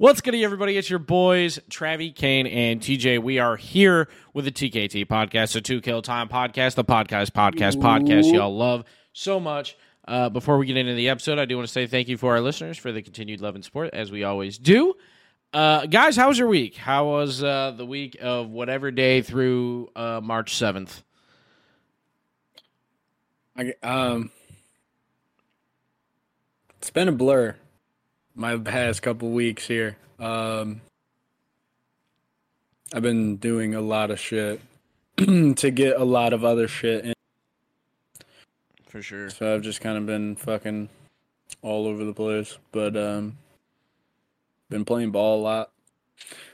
What's good, everybody? It's your boys, Travi, Kane, and TJ. We are here with the TKT podcast, the To Kill Time podcast, the podcast, podcast, podcast y'all love so much. Uh, before we get into the episode, I do want to say thank you for our listeners for the continued love and support, as we always do. Uh, guys, how was your week? How was uh, the week of whatever day through uh, March 7th? I, um, it's been a blur my past couple weeks here. Um, I've been doing a lot of shit to get a lot of other shit in. For sure. So I've just kind of been fucking all over the place, but um, been playing ball a lot,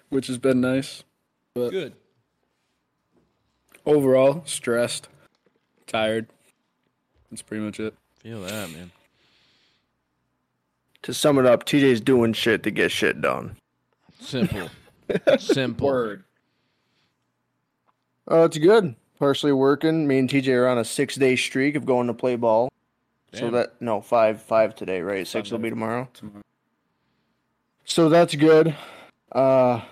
which has been nice. But Good. overall, stressed, tired. That's pretty much it. Feel that, man. To sum it up, TJ's doing shit to get shit done. Simple. Simple. Word. Oh, it's good. Partially working. Me and TJ are on a six day streak of going to play ball. So that no five five today, right? Six will be tomorrow. Tomorrow. So that's good. Uh,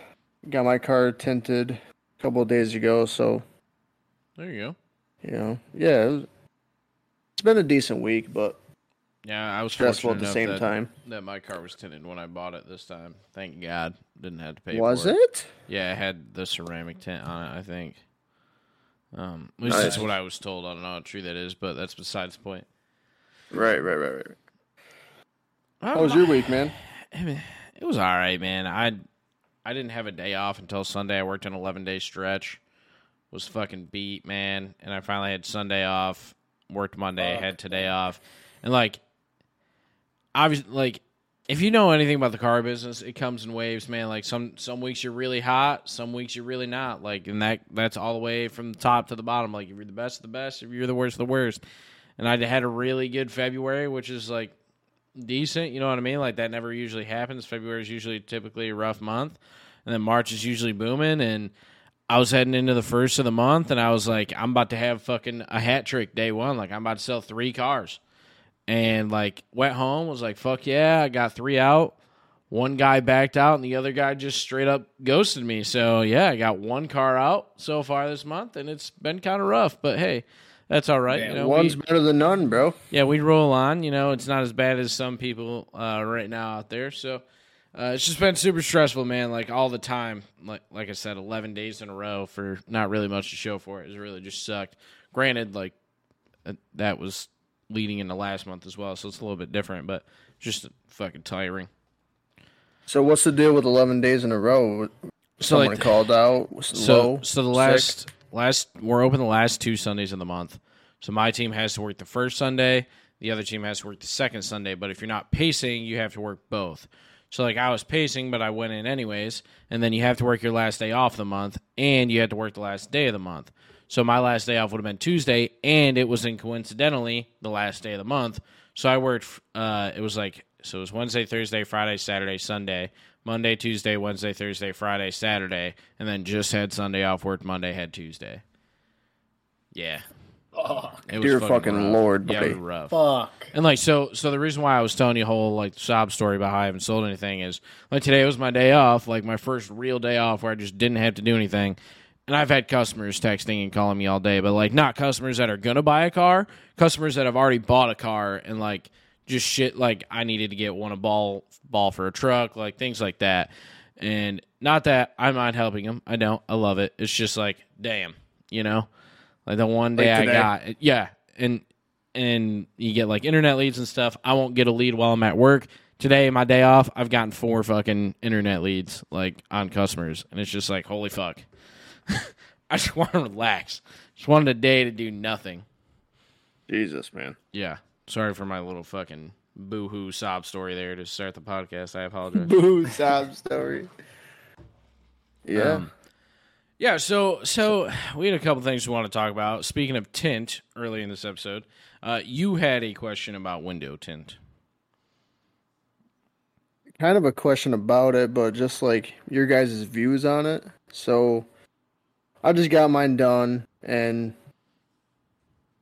got my car tinted a couple of days ago. So There you go. you know, yeah, it was, it's been a decent week, but Yeah, I was stressful at the same that- time. that my car was tinted when I bought it this time. Thank God, didn't have to pay. Was for it? it? Yeah, it had the ceramic tint on it. I think. Um, at least Nice. that's what I was told. I don't know how true that is, but that's besides the point. Right, right, right, right. How was your week, man? I mean, it was all right, man. I I didn't have a day off until Sunday. I worked an eleven day stretch. Was fucking beat, man. And I finally had Sunday off. Worked Monday. Had today off, and like, obviously, like, if you know anything about the car business, it comes in waves, man. Like some some weeks you're really hot, some weeks you're really not. Like, and that that's all the way from the top to the bottom. Like, if you're the best of the best, if you're the worst of the worst. And I had a really good February, which is like decent. You know what I mean? Like that never usually happens. February is usually typically a rough month, and then March is usually booming. And I was heading into the first of the month, and I was like, I'm about to have fucking a hat trick day one. Like I'm about to sell three cars, and like went home was like, fuck yeah, I got three out. One guy backed out, and the other guy just straight up ghosted me. So yeah, I got one car out so far this month, and it's been kind of rough. But hey. That's all right. you know, we- One's better than none, bro. yeah, we roll on. You know, it's not as bad as some people uh, right now out there. So uh, it's just been super stressful, man. Like all the time. Like like I said, eleven days in a row for not really much to show for it. It really just sucked. Granted, like uh, that was leading into last month as well, so it's a little bit different, but just fucking tiring. So what's the deal with eleven days in a row? So Someone like, called out. So low, so the sick? last last we're open the last two Sundays of the month. So my team has to work the first Sunday, the other team has to work the second Sunday, but if you're not pacing, you have to work both. So like I was pacing, but I went in anyways, and then you have to work your last day off the month and you had to work the last day of the month. So my last day off would have been Tuesday and it was in coincidentally the last day of the month. So I worked uh it was like so it was Wednesday, Thursday, Friday, Saturday, Sunday, Monday, Tuesday, Wednesday, Thursday, Friday, Saturday, and then just had Sunday off, worked Monday, had Tuesday. Yeah. It Dear fucking rough. Lord, Yeah, it was buddy. rough. Fuck. And like so so the reason why I was telling you a whole like sob story about how I haven't sold anything is like today was my day off, like my first real day off where I just didn't have to do anything. And I've had customers texting and calling me all day, but like not customers that are gonna buy a car, customers that have already bought a car and like just shit like I needed to get one a ball ball for a truck, like things like that. And not that I mind helping them. I don't. I love it. It's just like, damn, you know? Like the one day Like I got yeah, and and you get like internet leads and stuff. I won't get a lead while I'm at work. Today, my day off, I've gotten four fucking internet leads like on customers, and it's just like holy fuck. I just want to relax. Just wanted a day to do nothing. Jesus, man. Yeah. Sorry for my little fucking boo-hoo sob story there to start the podcast. I apologize. Boo sob story. Yeah. Um, yeah, so so we had a couple things we want to talk about. Speaking of tint, early in this episode, uh, you had a question about window tint. kind of a question about it, but just like your guys' views on it. So I just got mine done, and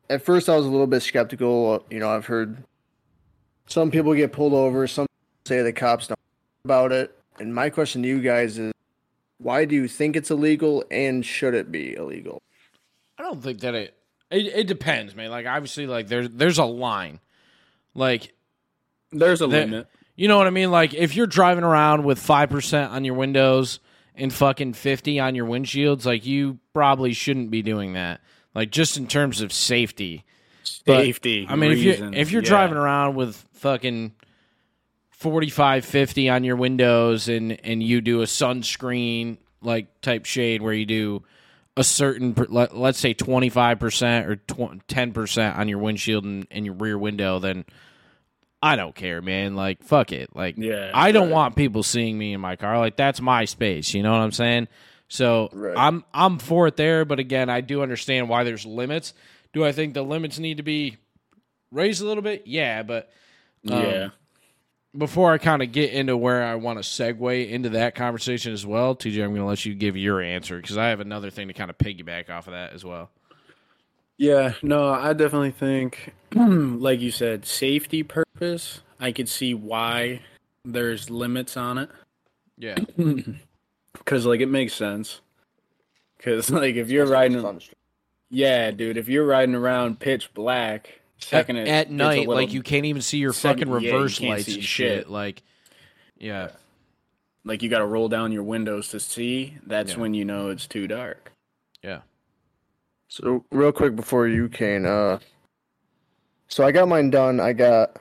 at first I was a little bit skeptical. You know, I've heard some people get pulled over, some say the cops don't know about it, And my question to you guys is why do you think it's illegal and should it be illegal? I don't think that it, it it depends, man. Like obviously like there's there's a line. Like There's a There- limit. You know what I mean? Like if you're driving around with five percent on your windows and fucking fifty on your windshields, like you probably shouldn't be doing that. Like just in terms of safety. But, Safety. I mean, if you if you're yeah. driving around with fucking 45 50 on your windows and and you do a sunscreen like type shade where you do a certain let, let's say 25% or 10% on your windshield and, and your rear window then I don't care, man. Like fuck it. Like Yeah, I don't right. want people seeing me in my car. Like that's my space, you know what I'm saying? So Right. I'm I'm for it there, but again, I do understand why there's limits. Do I think the limits need to be raised a little bit? Yeah, but um, yeah. before I kind of get into where I want to segue into that conversation as well, TJ, I'm going to let you give your answer because I have another thing to kind of piggyback off of that as well. Yeah, no, I definitely think, like you said, safety purpose. I could see why there's limits on it Yeah, because, like, it makes sense. Because, like, if you're riding, yeah, dude, if you're riding around pitch black, at, second it at gets night, little- like you can't even see your second- fucking yeah, you reverse lights and shit. shit. Like, yeah, like you got to roll down your windows to see. That's Yeah. when you know it's too dark. yeah. So real quick before you Kane, uh so I got mine done. I got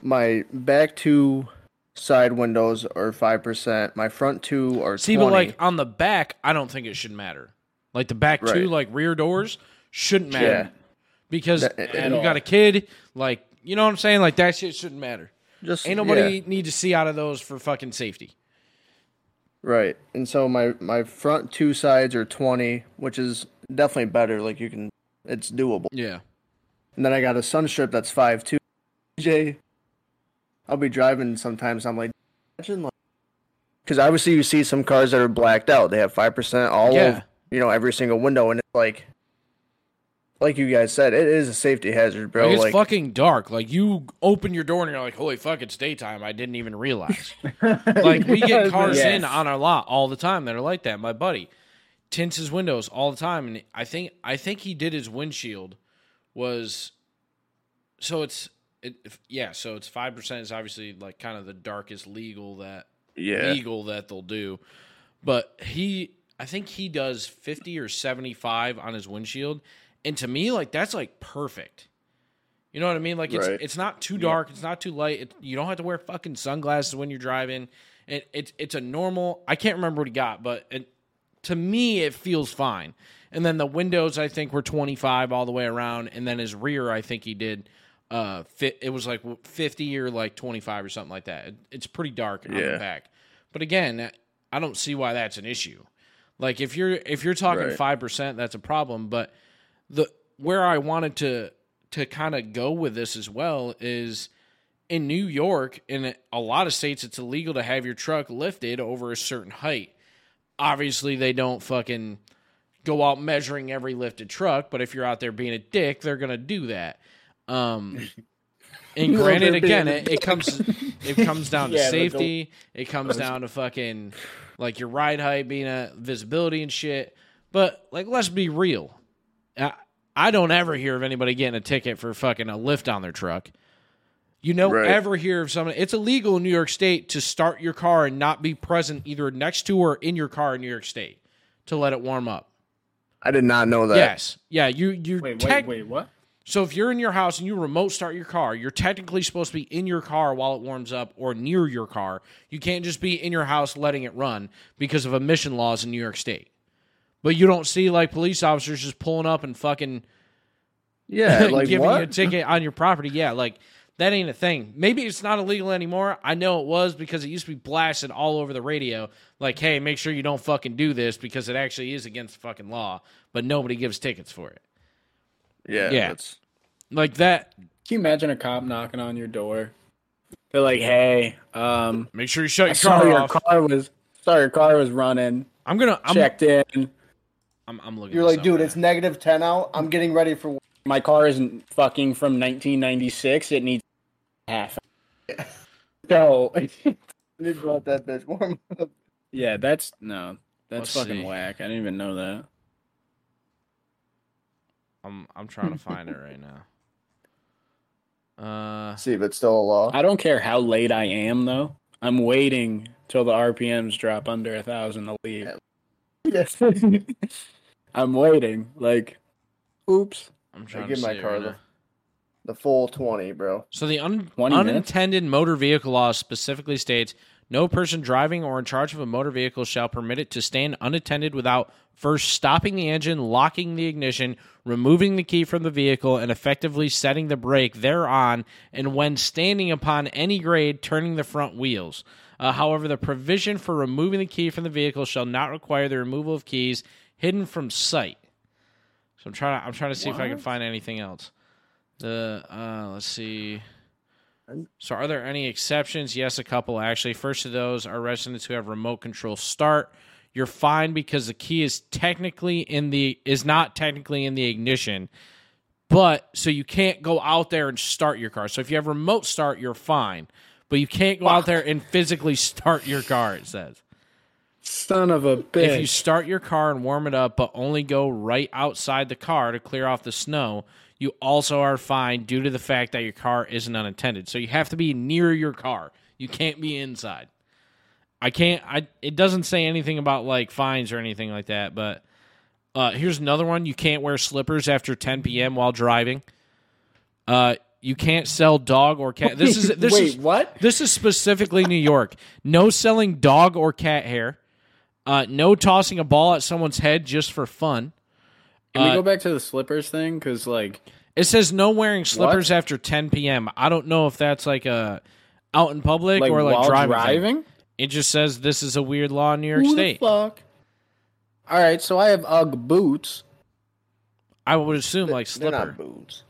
my back two side windows are five percent. My front two are See, 20. but like on the back, I don't think it should matter. Like the back two, like rear doors, shouldn't matter Yeah. because That- you got a kid. Like, you know what I'm saying? Like that shit shouldn't matter. just Ain't nobody yeah. need to see out of those for fucking safety. Right. And so my my front two sides are 20, which is definitely better. Like you can it's doable. Yeah. And then I got a sun strip that's 5 2. Jay I'll be driving sometimes I'm like imagine like cuz obviously you see some cars that are blacked out. They have 5% all Yeah. over, you know, every single window and it's like like you guys said, it is a safety hazard, bro. Like, it's Like, fucking dark. Like you open your door and you're like, "Holy fuck, it's daytime!" I didn't even realize. like we get cars Yes. in on our lot all the time that are like that. My buddy tints his windows all the time, and I think I think he did his windshield was so it's it, if, yeah so it's five percent is obviously like kind of the darkest legal that yeah. legal that they'll do, but he I think he does fifty or seventy five on his windshield, and to me like that's like perfect. You know what I mean? Like it's Right. it's not too dark, it's not too light. It, you don't have to wear fucking sunglasses when you're driving. It, it's it's a normal. I can't remember what he got, but it, to me it feels fine. And then the windows I think were 25 all the way around, and then his rear I think he did. Uh, fit, it was like 50 or like 25 or something like that. It, it's pretty dark on the back, but again, I don't see why that's an issue. Like if you're if you're talking Right. five percent, that's a problem. But the where I wanted to to kind of go with this as well is in New York, in a lot of states, it's illegal to have your truck lifted over a certain height. Obviously, they don't fucking go out measuring every lifted truck, but if you're out there being a dick, they're gonna do that. Um, and granted, again, it, it comes it comes down to Yeah, safety. It comes down to fucking like your ride height being a visibility and shit. But like, let's be real. I, I don't ever hear of anybody getting a ticket for fucking a lift on their truck. You don't Right. ever hear of someone. It's illegal in New York State to start your car and not be present either next to or in your car in New York State to let it warm up. I did not know that. yes, yeah. You you Wait, tech- wait, wait, what? so if you're in your house and you remote start your car, you're technically supposed to be in your car while it warms up or near your car. You can't just be in your house letting it run because of emission laws in New York State. But you don't see like police officers just pulling up and fucking Yeah, like giving what? you a ticket on your property. Yeah, like that ain't a thing. Maybe it's not illegal anymore. I know it was because it used to be blasted all over the radio. Like, hey, make sure you don't fucking do this because it actually is against fucking law. But nobody gives tickets for it. yeah, Yeah. that's- Like that. Can you imagine a cop knocking on your door? They're like, "Hey, um, Make sure you shut I your saw car your car was sorry, your car was running. I'm gonna. I'm, checked in. I'm, I'm looking. You're like, up, dude, it's negative 10 out. I'm getting ready for My car isn't fucking from 1996. It needs half. So They brought that bitch warm up. Yeah, that's no. That's Let's fucking see. whack. I didn't even know that. I'm I'm trying to find it right now. Uh, See if it's still a law. I don't care how late I am though. I'm waiting till the RPMs drop under a thousand to leave. Yes. I'm waiting. Like, oops. I'm trying give to my see car right the- now. the full twenty, bro. So the un- 20 minutes? unintended motor vehicle law specifically states no person driving or in charge of a motor vehicle shall permit it to stand unattended without first stopping the engine, locking the ignition, removing the key from the vehicle, and effectively setting the brake thereon, and when standing upon any grade, turning the front wheels. Uh, however, the provision for removing the key from the vehicle shall not require the removal of keys hidden from sight. So I'm trying. To, I'm trying to see if I can find anything else. The uh, let's see. So, are there any exceptions? Yes, a couple actually. First of those are residents who have remote control start. You're fine because the key is technically in the is not technically in the ignition, but so you can't go out there and start your car. So if you have remote start, you're fine, but you can't go out there and physically start your car. It says Son of a bitch. if you start your car and warm it up, but only go right outside the car to clear off the snow, you also are fine due to the fact that your car isn't unattended. So you have to be near your car. You can't be inside. I can't. I. It doesn't say anything about like fines or anything like that. But uh, here's another one: you can't wear slippers after 10 p.m. while driving. Uh, you can't sell dog or cat. This is this Wait, is what? this is specifically New York. No selling dog or cat hair. Uh, no tossing a ball at someone's head just for fun. Can we Uh, go back to the slippers thing? Because like, It says no wearing slippers after 10 p.m. I don't know if that's like a out in public like or like while driving. driving. It just says this is a weird law in New York Who State. the fuck? All right, so I have UGG boots. I would assume like They're slipper. not boots.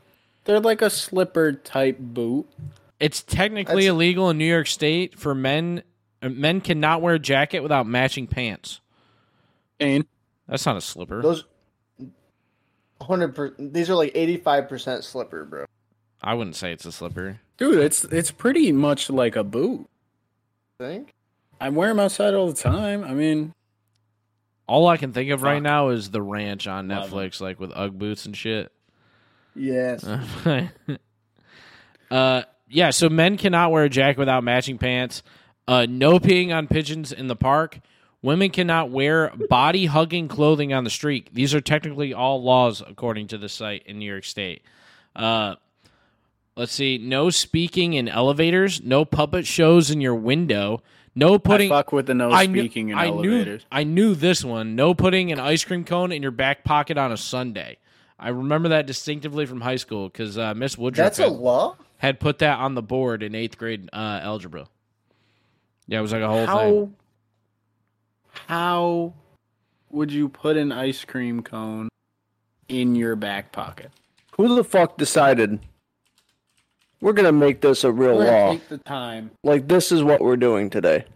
They're like a slipper type boot. It's technically That's- illegal in New York State for men. Men cannot wear a jacket without matching pants. And That's not a slipper. Those hundred percent. These are like eighty-five percent slipper, bro. I wouldn't say it's a slipper. dude, it's it's pretty much like a boot. Think. I wear them outside all the time. I mean, All I can think of right now is the ranch on Netflix, like with UGG boots and shit. Yes. uh, yeah. So men cannot wear a jacket without matching pants. Uh, no peeing on pigeons in the park. Women cannot wear body hugging clothing on the street. These are technically all laws according to the site in New York State. Uh, let's see. No speaking in elevators. No puppet shows in your window. No putting. I fuck with the no I knew- speaking in I elevators. Knew, I knew this one. No putting an ice cream cone in your back pocket on a Sunday. I remember that distinctively from high school because uh, Miss Woodruff That's a had, law. had put that on the board in eighth grade uh, algebra. Yeah, it was like a whole how thing. how would you put an ice cream cone in your back pocket? Who the fuck decided? We're gonna make this a real We're law. take the time. Like this is what we're doing today.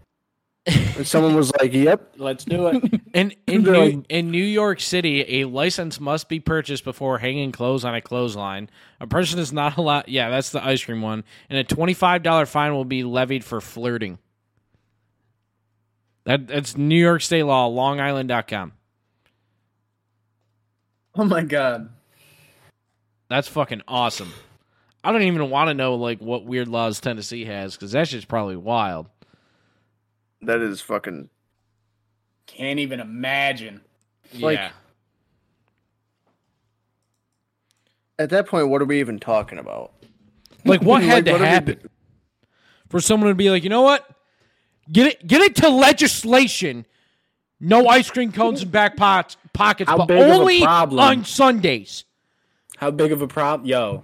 And someone was like, "Yep, Let's do it. In in New, like- in New York City, a license must be purchased before hanging clothes on a clothesline. A person is not allowed. Yeah, that's the ice cream one. And a twenty five dollar fine will be levied for flirting. That that's New York State law. LongIsland.com. oh my god. That's fucking awesome. I don't even want to know like what weird laws Tennessee has because that's just probably wild. that is fucking." Can't even imagine. Like- yeah. At that point, what are we even talking about? Like what had Like, to are we happen for someone to be like, you know what? Get it, get it to legislation. No ice cream cones in back pots, pockets, How but big of a only on Sundays. How big of a problem? Yo,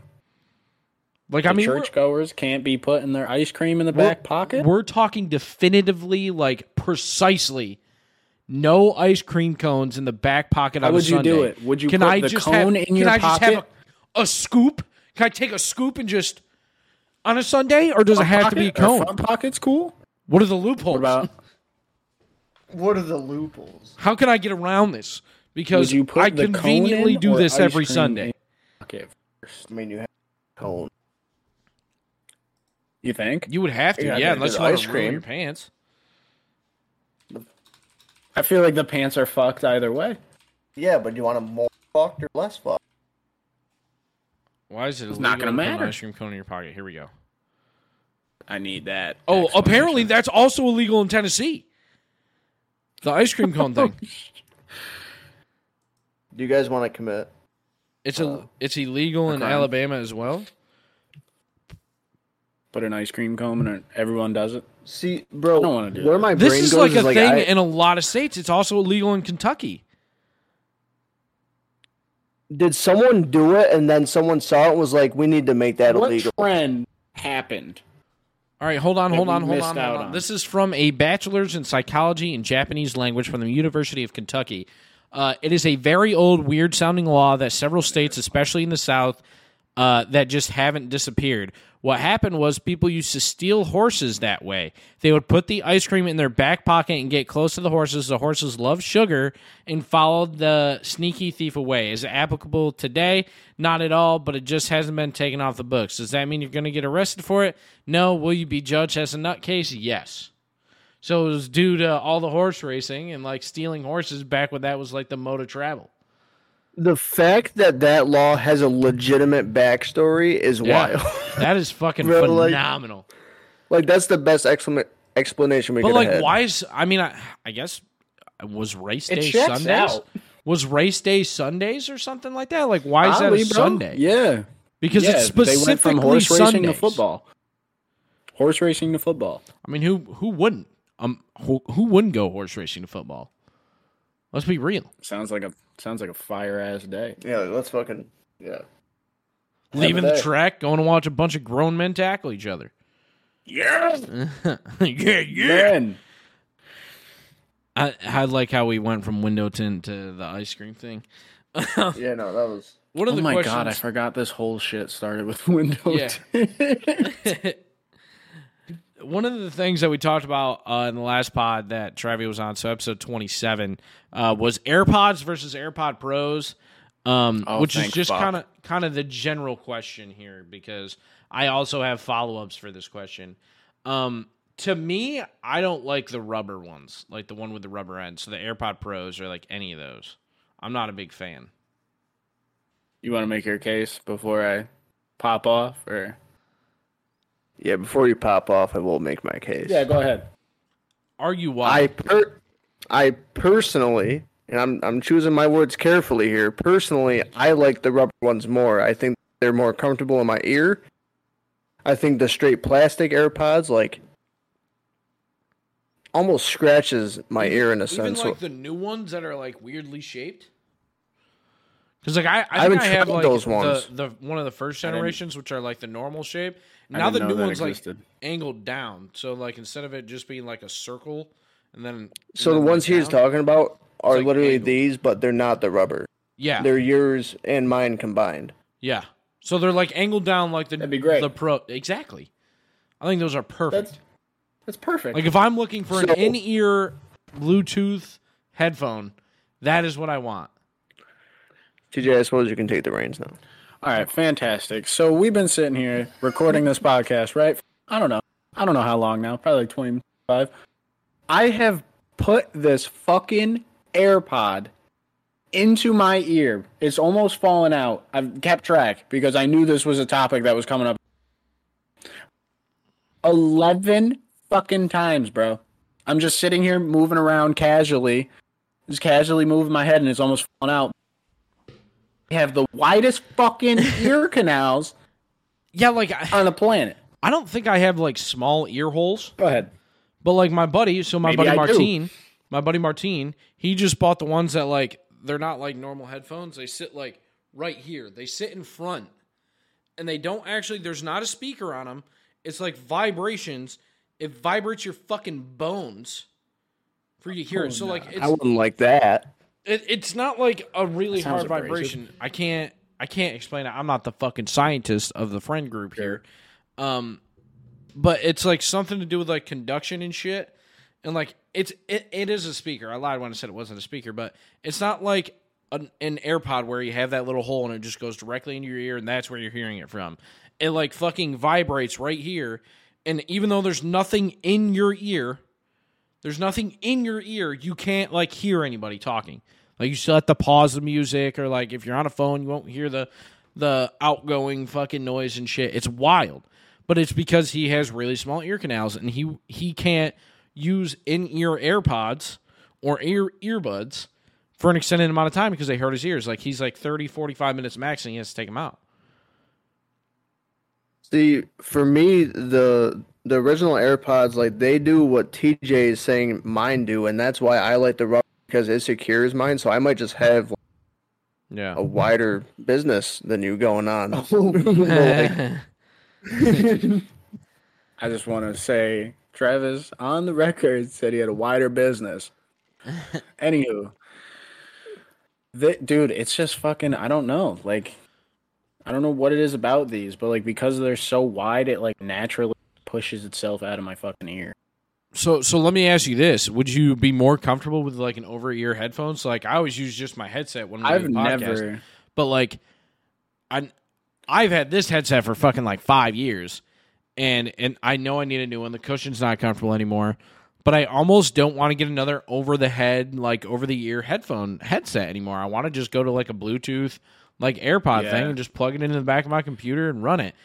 Like the I mean, churchgoers can't be putting their ice cream in the back pocket. We're talking definitively, like precisely, no ice cream cones in the back pocket How on a would you do it? Would you can put I the just cone have, in can your I just have a, a scoop? Can I take a scoop and just on a Sunday, or does it have to be a cone? Front pocket's cool. What are the loopholes? What about? What are the loopholes? How can I get around this? Because you put I conveniently do this every Sunday. Okay, first. I mean, you have cone. you think? You would have to, You're yeah, not gonna unless you want ice to ruin cream. your pants. I feel like the pants are fucked either way. Yeah, but do you want them more fucked or less fucked? Why is it It's not gonna to put an matter. ice cream cone in your pocket? Here we go. I need that. Oh, apparently that's also illegal in Tennessee. The ice cream cone thing. Do you guys want to commit? It's uh, a it's illegal in crime. Alabama as well. put an ice cream cone and everyone does it. See, bro, I don't wanna do where that. my This brain is goes like a is like thing I, in a lot of states. It's also illegal in Kentucky. did someone do it and then someone saw it and was like, we need to make that What illegal? trend happened? All right, hold on, hold on, hold on, hold on. on. This is from a bachelor's in psychology and Japanese language from the University of Kentucky. Uh, it is a very old, weird sounding law that several states, especially in the South, uh, that just haven't disappeared. What happened was people used to steal horses that way. They would put the ice cream in their back pocket and get close to the horses. The horses love sugar and followed the sneaky thief away. Is it applicable today? Not at all, but it just hasn't been taken off the books. Does that mean you're going to get arrested for it? No. Will you be judged as a nutcase? Yes. So it was due to all the horse racing and like stealing horses back when that was like the mode of travel. The fact that that law has a legitimate backstory is Yeah. wild. That is fucking Bro, like- phenomenal. like that's the best exclam- explanation we But could like, have had. why is? I mean, I, I guess was race day Sundays. out. Was race day Sundays or something like that? Like, why is that Oddly, a bro. Sunday? Yeah, Because yeah. it's specifically they went from horse racing to football. Horse racing to football. I mean, who who wouldn't? Um, who, who wouldn't go horse racing to football? Let's be real. Sounds like a sounds like a fire ass day. Yeah, let's fucking yeah. Leaving the track, going to watch a bunch of grown men tackle each other. Yeah, yeah, yeah. man. I, I like how we went from window tint to the ice cream thing. Yeah, no, that was What are Oh the my questions? god, I forgot this whole shit started with window. Yeah. One of the things that we talked about uh, in the last pod that Trevi was on, so episode 27, uh, was AirPods versus AirPod Pros, um, Oh, which is just kind of kind of the general question here because I also have follow ups for this question. Um, to me, I don't like the rubber ones, like the one with the rubber end. So the AirPod Pros or like any of those. I'm not a big fan. you want to make your case before I pop off, or yeah. Before you pop off, I will make my case. yeah, go ahead. Argue why? I per- I personally, and I'm I'm choosing my words carefully here. Personally, I like the rubber ones more. I think they're more comfortable in my ear. I think the straight plastic AirPods like almost scratches my ear in a Even sense. like the new ones that are like weirdly shaped. Because like I, I, I think haven't I have tried like those the, ones. the one of the first generations, which are like the normal shape. I Now the new know that one's like angled down, so like instead of it just being like a circle, and then and so the ones like, he's talking about are like literally angled. these, but they're not the rubber. yeah, They're yours and mine combined. yeah. So they're like angled down like the That'd be great. the pro exactly. I think those are perfect. That's that's perfect. like if I'm looking for an in ear Bluetooth headphone, that is what I want. TJ, I suppose you can take the reins now. All right, fantastic. So we've been sitting here recording this podcast, right? I don't know. I don't know how long now. Probably like 25. I have put this fucking AirPod into my ear. It's almost fallen out. I've kept track because I knew this was a topic that was coming up. 11 fucking times, bro. I'm just sitting here moving around casually, just casually moving my head, and it's almost fallen out. Have the widest fucking ear canals Yeah, like I, on the planet. I don't think I have like small ear holes. Go ahead. But like my buddy, so my Maybe buddy I do. Martine, my buddy Martine, he just bought the ones that like they're not like normal headphones. They sit like right here. They sit in front, and they don't actually. There's not a speaker on them. It's like vibrations. It vibrates your fucking bones for you to hear it. Oh, so like I wouldn't like that. It, it's not like a really hard abrasive. vibration. I can't I can't explain it. I'm not the fucking scientist of the friend group here. Um but it's like something to do with like conduction and shit. And like it's it, it is a speaker. I lied when I said it wasn't a speaker, but it's not like an, an AirPod where you have that little hole and it just goes directly into your ear and that's where you're hearing it from. It like fucking vibrates right here. And even though there's nothing in your ear, There's nothing in your ear. You can't like hear anybody talking. Like you still have to pause the music, or like if you're on a phone, you won't hear the the outgoing fucking noise and shit. It's wild. But it's because he has really small ear canals and he he can't use in ear AirPods or ear earbuds for an extended amount of time because they hurt his ears. Like he's like 30, 45 minutes max and he has to take them out. See, for me, the the original AirPods, like they do what TJ is saying mine do, and that's why I like the rubber because it secures mine. So I might just have Yeah. a wider business than you going on. Oh. I just want to say, Travis, on the record, said he had a wider business. Anywho, the, dude, it's just fucking. I don't know. Like, I don't know what it is about these, but like because they're so wide, it like naturally pushes itself out of my fucking ear. So so let me ask you this: Would you be more comfortable with like an over ear headphones? Like I always use just my headset when I've the podcast. never. but like I I've had this headset for fucking like five years, and and I know I need a new one. The cushion's not comfortable anymore, but I almost don't want to get another over the head like over the ear headphone headset anymore. I want to just go to like a Bluetooth like AirPod Yeah. thing and just plug it into the back of my computer and run it.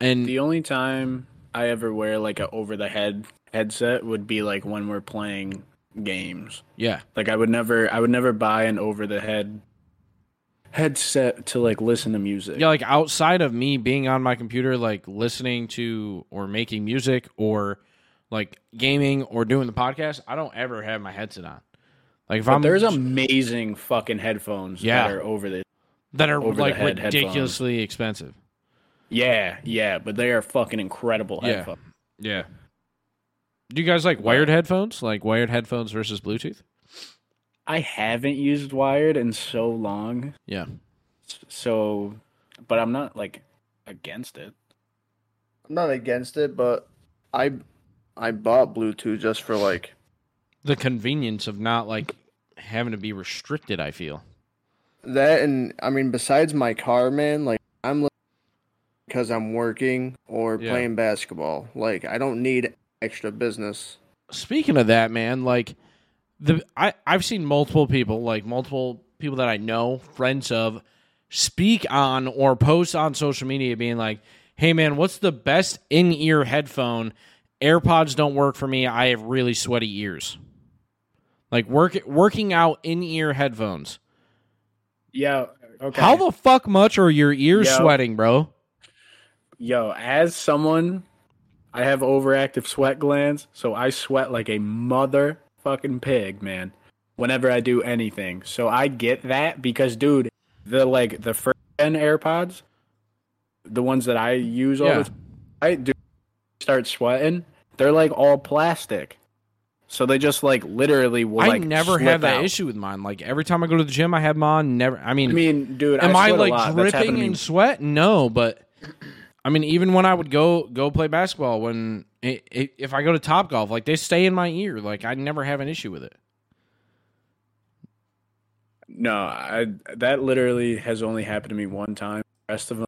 And The only time I ever wear like a over the head headset would be like when we're playing games. yeah, Like I would never I would never buy an over the head headset to like listen to music. Yeah, like outside of me being on my computer, like listening to or making music or like gaming or doing the podcast, I don't ever have my headset on. Like if But I'm there's amazing fucking headphones Yeah. that are over the that are over like ridiculously expensive. Yeah, yeah, but they are fucking incredible Yeah. headphones. Yeah. Do you guys like wired headphones? Like wired headphones versus Bluetooth? I haven't used wired in so long. Yeah. So but I'm not like against it. I'm not against it, but I I bought Bluetooth just for like The convenience of not like having to be restricted, I feel. that, and I mean, besides my car, man, like I'm li- because I'm working or Yeah. playing basketball. Like I don't need extra business. speaking of that, man, like the I I've seen multiple people, like multiple people that I know, friends of, speak on or post on social media being like, "Hey man, what's the best in-ear headphone? AirPods don't work for me. I have really sweaty ears." Like work working out in-ear headphones. Yeah. Okay. How the fuck much are your ears Yo. sweating, bro? Yo, as someone, I have overactive sweat glands, so I sweat like a motherfucking pig, man. Whenever I do anything, so I get that because, dude, the like the first gen AirPods, the ones that I use all Yeah. the time, I do start sweating. They're like all plastic, so they just like literally will. I like, never have that out. issue with mine. Like every time I go to the gym, I have mine. Never. I mean, I mean, dude, Am I, I, like. Dripping in sweat? No, but I mean, even when I would go go play basketball, when i i if I go to Top Golf, like they stay in my ear. Like I never have an issue with it. No, I that literally has only happened to me one time. The rest of them,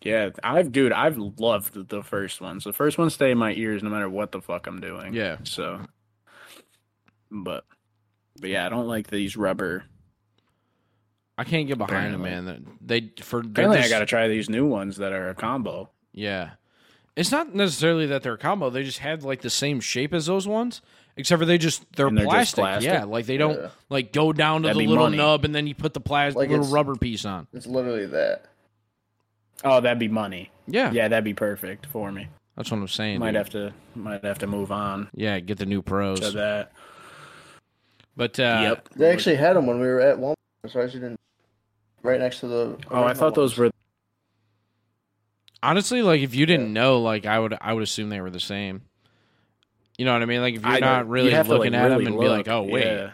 yeah, I've dude, I've loved the first ones. The first ones stay in my ears no matter what the fuck I'm doing. Yeah. So, but, but yeah, I don't like these rubber. I can't get behind them, man. They for they're Apparently, I got to try these new ones that are a combo. yeah. It's not necessarily that they're a combo. They just have like the same shape as those ones, except for they just they're, they're just plastic. plastic? Yeah, like they don't Yeah. like go down to That'd the little money. nub and then you put the plastic Like little rubber piece on. It's literally that. Oh, that'd be money. Yeah, Yeah, that'd be perfect for me. that's what I'm saying. Might dude. have to, might have to move on yeah, get the new pros. to that. But uh, yep. They actually had them when we were at Walmart, so I actually didn't. Right next to the. Oh, I thought those were. Honestly, like if you didn't know, like I would, I would assume they were the same. You know what I mean? Like if you're I not don't- really you'd have to, looking like, at really them and be like, "Oh wait, Yeah.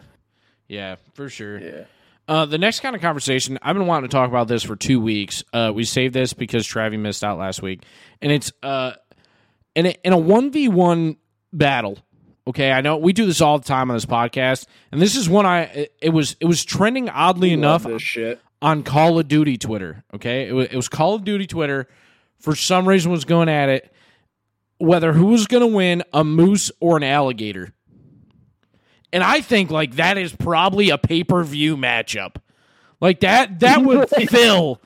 yeah, for sure." Yeah. Uh, the next kind of conversation, I've been wanting to talk about this for two weeks. Uh, we saved this because Travi missed out last week, and it's uh, in a, in a one v one battle. Okay, I know we do this all the time on this podcast, and this is one I it, it was it was trending oddly enough Love this shit. On Call of Duty Twitter. Okay, it was, it was Call of Duty Twitter. For some reason, was going at it whether who was going to win, a moose or an alligator. And I think like that is probably a pay per view matchup. Like that that would fill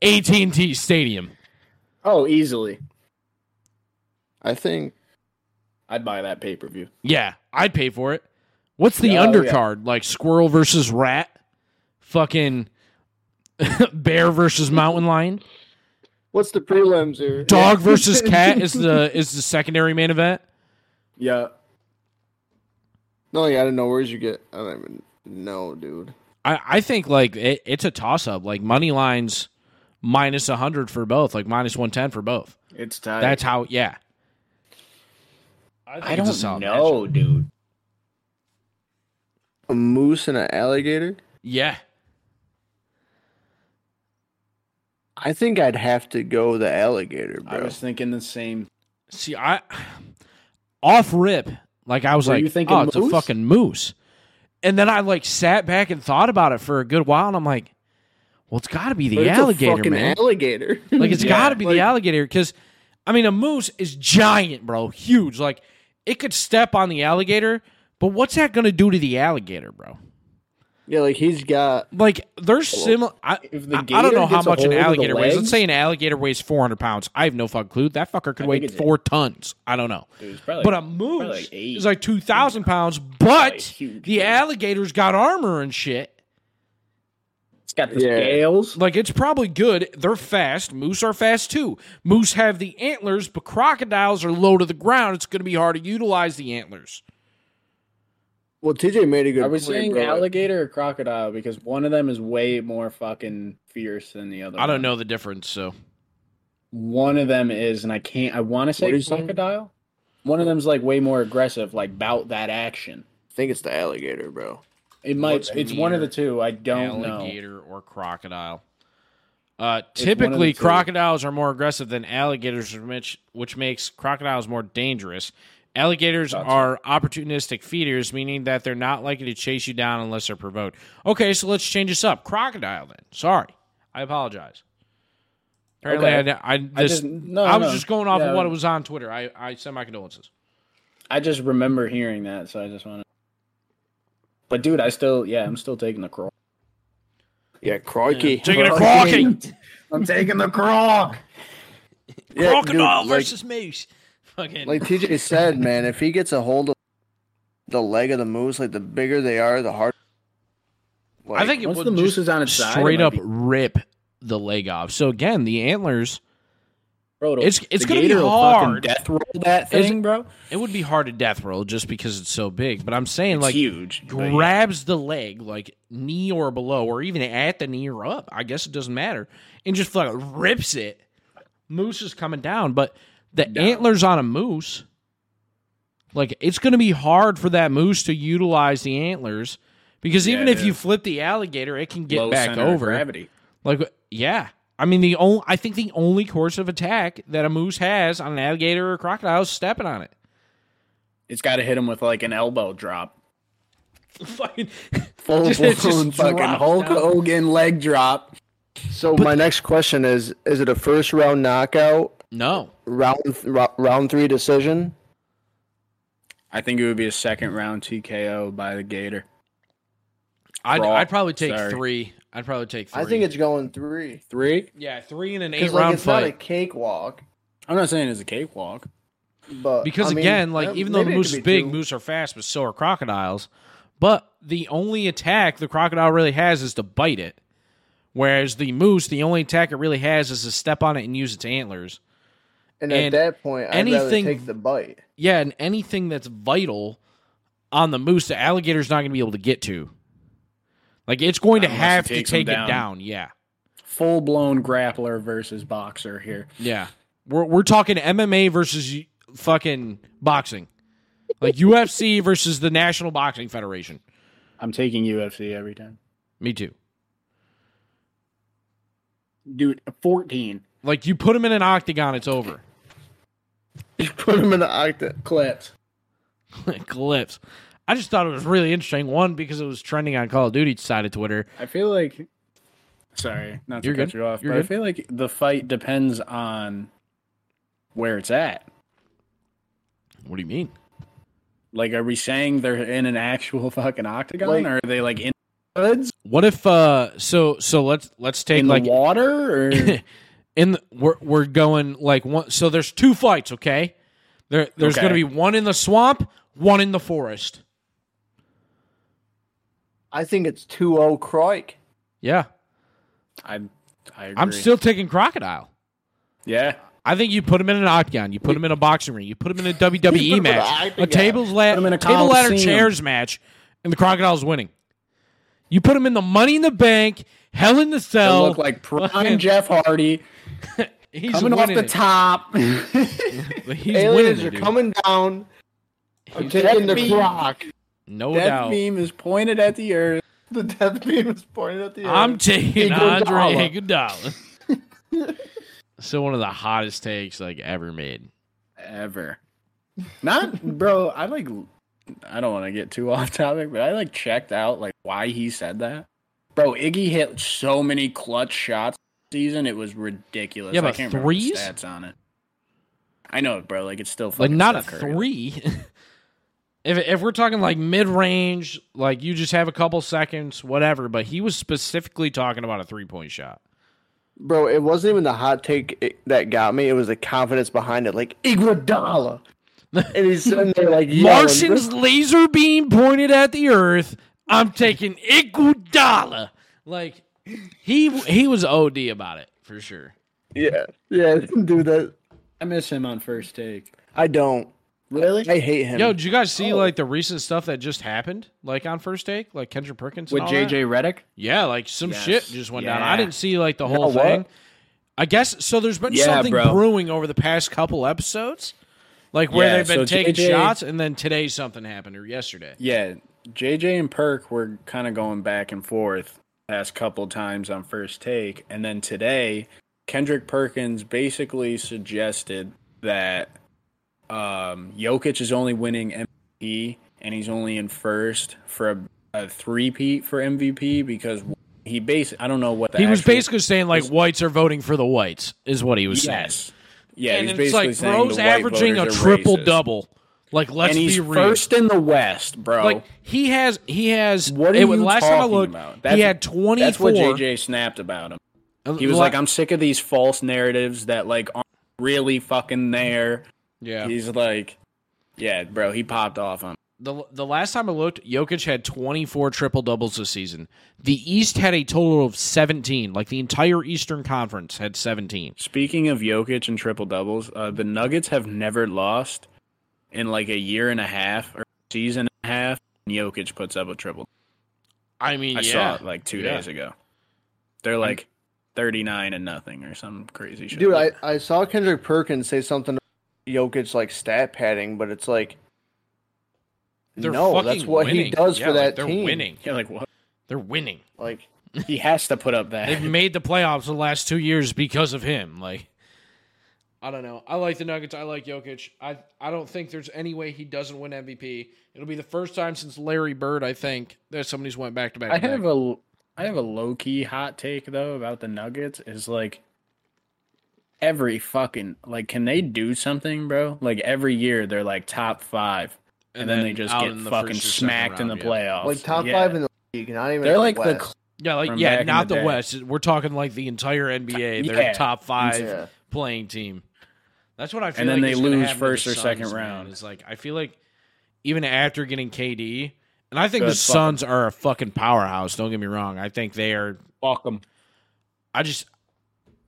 AT and T Stadium. Oh, easily. I think I'd buy that pay per view. Yeah, I'd pay for it. What's the Oh, yeah. undercard? Like squirrel versus rat? Fucking bear versus mountain lion? what's the prelims here? Dog versus cat is the is the secondary main event. Yeah. No, yeah, I don't know. Where'd you get? I don't even know, dude. I, I think like it, it's a toss up. Like money lines minus hundred for both, like minus one ten for both. It's tight. That's how. Yeah. think I don't solid know, dude. A moose and an alligator. Yeah. I think I'd have to go the alligator, I was thinking the same. See, I off rip, like I was Were like, you thinking oh, it's a fucking moose. And then I like sat back and thought about it for a good while, and I'm like, well, it's got to be the But it's a alligator, fucking man. alligator. like it's Yeah, got to be like- the alligator because, I mean, a moose is giant, bro, huge. Like it could step on the alligator, but what's that gonna do to the alligator, bro? Yeah, like he's got. Like they're similar. I, the I, I don't know how much an hold of alligator weighs. Let's say an alligator weighs 400 pounds. I have no fucking clue. That fucker could I weigh think it's- four tons. I don't know. Dude, it's probably but a moose like is like 2,000 pounds, but the dude. alligator's got armor and shit. It's got the Yeah. scales. Like it's probably good. They're fast. Moose are fast too. Moose have the antlers, but crocodiles are low to the ground. It's going to be hard to utilize the antlers. Well, TJ made a good. Are we point, saying bro. alligator or crocodile? Because one of them is way more fucking fierce than the other. I don't one. know the difference, so One of them is, and I can't. I want to say you saying? crocodile. One of them's like way more aggressive, like bout that action. I think it's the alligator, bro. It might. What's it's one of the two. I don't know. alligator or crocodile. Uh, It's one typically, two. crocodiles are more aggressive than alligators, which which makes crocodiles more dangerous. Alligators Gotcha. are opportunistic feeders, meaning that they're not likely to chase you down unless they're provoked. Okay, so let's change this up. Crocodile, then. Sorry, I apologize. Apparently, Okay. I, I, I this- just no. I was no. just going off Yeah, of what was on Twitter. I, I send my condolences. I just remember hearing that, so I just want to. But dude, I still, yeah, I'm still taking the croc. Yeah, crikey. Taking a crocky. I'm taking the croc. Yeah, Crocodile dude, like- versus moose. Fucking Like TJ said, man, if he gets a hold of the leg of the moose, like the bigger they are, the harder. Like, I think it Once would the moose is on its side, straight up be- rip the leg off. So again, the antlers. Bro, It's- the it's gonna be gator will fucking hard. Death roll that Is thing, bro. It would be hard to death roll just because it's so big. But I'm saying It's like huge. but yeah. grabs the leg like knee or below, or even at the knee or up. I guess it doesn't matter, and just like rips it. Moose is coming down, but the Down. antlers on a moose, like it's going to be hard for that moose to utilize the antlers because Yeah, even it if you flip the alligator, it can get Low back center of over. gravity. Like, yeah. I mean, the only I think the only course of attack that a moose has on an alligator or crocodile is stepping on it. It's got to hit him with like an elbow drop. Fucking full Just- blown Fucking Hulk down. Hogan leg drop. So my next question is: Is it a first round knockout, no. round ro- round three decision? I think it would be a second round TKO by the Gator. I'd, Raw. I'd probably take Sorry. three. I'd probably take three. I think it's going three Three? yeah, three in an eight because like round it's not a cakewalk. I'm not saying it's a cakewalk. But Because I mean, again, like even though the moose is big, two. moose are fast, but so are crocodiles. But the only attack the crocodile really has is to bite it, whereas the moose, the only attack it really has is to step on it and use its antlers. And, and at that point, I'd anything- rather take the bite. Yeah, and anything that's vital on the moose, the alligator's not going to be able to get to. Like it's going to Unless have to takes him take it down. down. Yeah, Full blown grappler versus boxer here. yeah. We're we're talking MMA versus fucking boxing, like UFC versus the National Boxing Federation. I'm taking UFC every time. Me too. Dude, 14 Like you put him in an octagon, it's over. You put him in the octa. clips. Clips. I just thought it was really interesting. One because it was trending on Call of Duty side of Twitter. I feel like. Sorry, not to You're cut good. you off, You're but I feel like the fight depends on where it's at. What do you mean? Like, are we saying they're in an actual fucking octagon, Like- or are they like in hoods What if uh so so let's let's take in like the water? Or in the, we're we're going like one so there's two fights, okay? There there's Okay. going to be one in the swamp, one in the forest. I think it's 2-0 Croik. Yeah. I, I agree. I'm still taking crocodile. yeah. I think you put him in an octagon, you put him in a boxing ring, you put him in a WWE put him in an match, a octagon. tables la- Put him in a table ladder Coliseum. chairs match, and the crocodile's winning. You put him in the Money in the Bank, Hell in the They Cell. look like prime fucking- Jeff Hardy he's coming off the it. top. He's Aliens winning are it, dude. coming down. I'm He's- taking the Death beam. croc. no that doubt. beam is pointed at the earth. The death beam is pointed at the earth. I'm earth. taking Andre Iguodala. Iguodala. so one of the hottest takes like ever made. ever. Not, bro. I like. I don't want to get too off topic, but I like checked out like why he said that. Bro, Iggy hit so many clutch shots this season. It was ridiculous. Yeah, I but can't remember the stats on it. I know, it, bro. Like it's still Like fucking not a Curry. three. if if we're talking like mid range, like you just have a couple seconds, whatever. But he was specifically talking about a three point shot. Bro, it wasn't even the hot take that got me. It was the confidence behind it. Like, Iguodala. and he's sitting there like. Martian's laser beam pointed at the Earth. I'm taking Iguodala. Like he he was OD about it for sure. Yeah. Yeah, do that. I miss him on first take. I don't. Really? I hate him. Yo, did you guys see Oh. like the recent stuff that just happened, like on first take, like Kendrick Perkins and With all? JJ Redick? Yeah, like some Yes. shit just went down. I didn't see like the whole what? thing. I guess so. There's been Yeah, something bro. brewing over the past couple episodes, like where Yeah, they've been so taking JJ shots, and then today something happened or yesterday. Yeah, JJ and Perk were kind of going back and forth past couple times on first take, and then today Kendrick Perkins basically suggested that um, Jokic is only winning MVP and he's only in first for a, a three-peat for MVP because he base I don't know what he was basically saying like whites are voting for the whites, is what he was saying. yes yeah and he's it's basically like bro's averaging a triple racist. double. Like let's and he's be real. first in the West, bro. like he has he has. What are it, you was- last time I looked, about? he had twenty That's what JJ snapped about him. He was like, I'm sick of these false narratives that like aren't really fucking there. yeah. He's like, yeah, bro, he popped off on. The the last time I looked, Jokic had 24 triple doubles this season. The East had a total of 17. Like the entire Eastern Conference had 17. Speaking of Jokic and triple doubles, uh, the Nuggets have never lost in like a year and a half or season and a half. And Jokic puts up a triple. I mean, I yeah. saw it like two Yeah. days ago. They're like 39 and nothing or some crazy shit. Dude, I, I saw Kendrick Perkins say something Jokic like stat padding, but it's like They're no, fucking that's what he does Yeah, for like, that they're team. winning. yeah, like what? They're winning. Like He has to put up that. They've made the playoffs the last two years because of him. Like, I don't know. I like the Nuggets. I like Jokic. I I don't think there's any way he doesn't win MVP. It'll be the first time since Larry Bird, I think, that somebody's went back to back. I have a I have a low key hot take though about the Nuggets is like every fucking like can they do something, bro? Like every year they're like top five, and, then, they just get the fucking first or second smacked in the round, yeah. playoffs. like top Yeah. five in the league, not even They're like the West. cl- Yeah, like from yeah, not the the. West. We're talking like the entire NBA. They're Yeah. top five Yeah. playing team. That's what I feel. And then like they is lose happen the first or Suns, second man, round. It's like I feel like even after getting KD, and I think the Good fucking- Suns are a fucking powerhouse. Don't get me wrong. I think they are. fuck them. I just.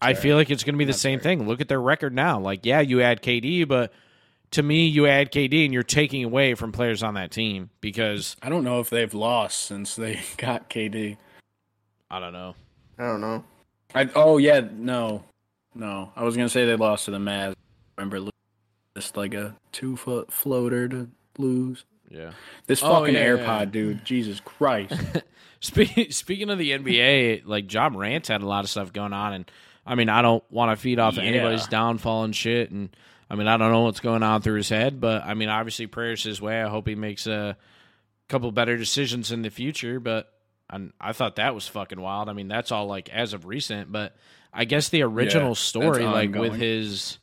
I feel like it's going to be the Not same sorry. thing. Look at their record now. Like, yeah, you add KD, but to me, you add KD and you're taking away from players on that team because I don't know if they've lost since they got KD. I don't know. I don't know. I oh yeah no no I was gonna say they lost to the Mavs. Remember lo- just like a two foot floater to lose. Yeah. This Oh, fucking yeah, AirPod, yeah. dude. Jesus Christ. Speaking speaking of the NBA, like Ja Morant's had a lot of stuff going on, and I mean, I don't want to feed off Yeah. anybody's downfall and shit, and I mean, I don't know what's going on through his head, but I mean, obviously, prayers his way. I hope he makes a couple better decisions in the future, but I, I thought that was fucking wild. I mean, that's all like as of recent, but I guess the original that's story, like with his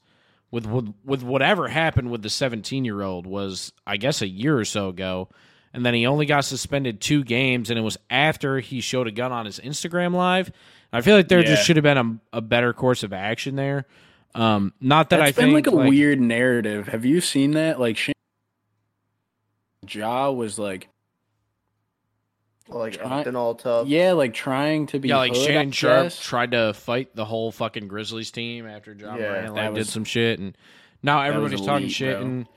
with with, with whatever happened with the 17 year old was I guess a year or so ago, and then he only got suspended two games, and it was after he showed a gun on his Instagram live. I feel like there Yeah. just should have been a, a better course of action there. Um, not that That's I been think like a weird narrative. Have you seen that? Like, Shane Jaw was like, Like Try- acting all tough. yeah, like trying to be. Yeah, like hood, I Sharp guess. tried to fight the whole fucking Grizzlies team after John Yeah, Morant that like, did some shit, and now was everybody's talking elite, shit, bro. and,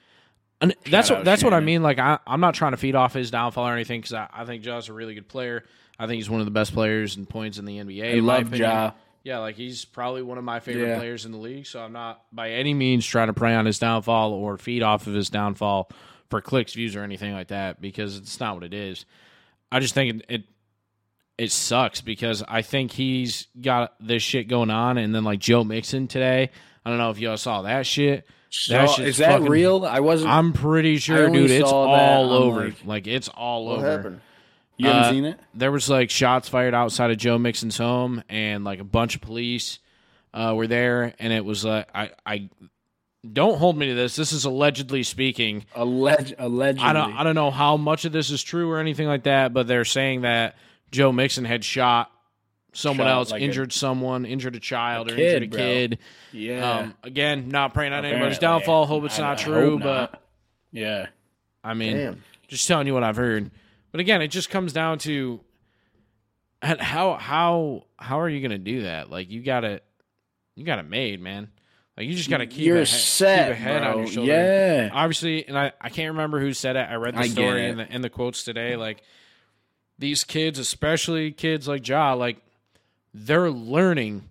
and that's what out that's what I Shannon. mean. Like I, I'm not trying to feed off his downfall or anything because I, I think Ja's a really good player. I think he's one of the best players in points in the NBA. I in my love opinion. Ja. Yeah, like he's probably one of my favorite Yeah. players in the league. So I'm not by any means trying to prey on his downfall or feed off of his downfall for clicks, views, or anything like that because it's not what it is. I just think it it, it sucks because I think he's got this shit going on, and then like Joe Mixon today. I don't know if y'all saw that shit. That So, is that fucking- real? I wasn't. I'm pretty sure, dude. It's all over. like- Like, it's all over happened? you haven't uh, seen it? there was like shots fired outside of Joe Mixon's home, and like a bunch of police uh, were there, and it was like I, I don't hold me to this. This is allegedly speaking. Alleg- allegedly. I don't, I don't know how much of this is true or anything like that, but they're saying that Joe Mixon had shot someone Shot, else, like a- injured someone, injured a child, A or kid, injured a bro. kid. yeah. Um, again, not praying on anybody's downfall. Hope it's I- not I true, but not. yeah. I mean, Damn. just telling you what I've heard. But again, it just comes down to how how how are you going to do that? Like you got it, you got it made, man. Like you just got to keep You're a, set, keep a head bro. on your shoulder. Yeah. obviously, and I I can't remember who said it. I read the I story in the in the quotes today. Like these kids, especially kids like Ja, like they're learning.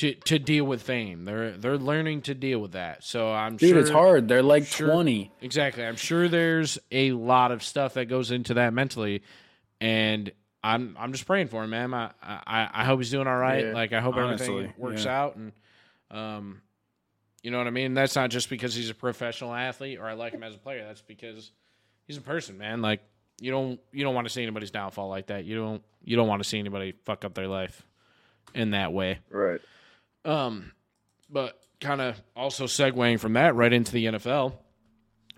To, to deal with fame, they're they're learning to deal with that. So I'm Dude, sure it's hard. They're like Sure. 20. Exactly. I'm sure there's a lot of stuff that goes into that mentally, and I'm I'm just praying for him, man. I I, I hope he's doing all right. Yeah, like I hope everything works yeah. out, and um, you know what I mean. That's not just because he's a professional athlete or I like him as a player. That's because he's a person, man. Like you don't you don't want to see anybody's downfall like that. You don't you don't want to see anybody fuck up their life in that way. Right. Um, but kind of also segueing from that right into the NFL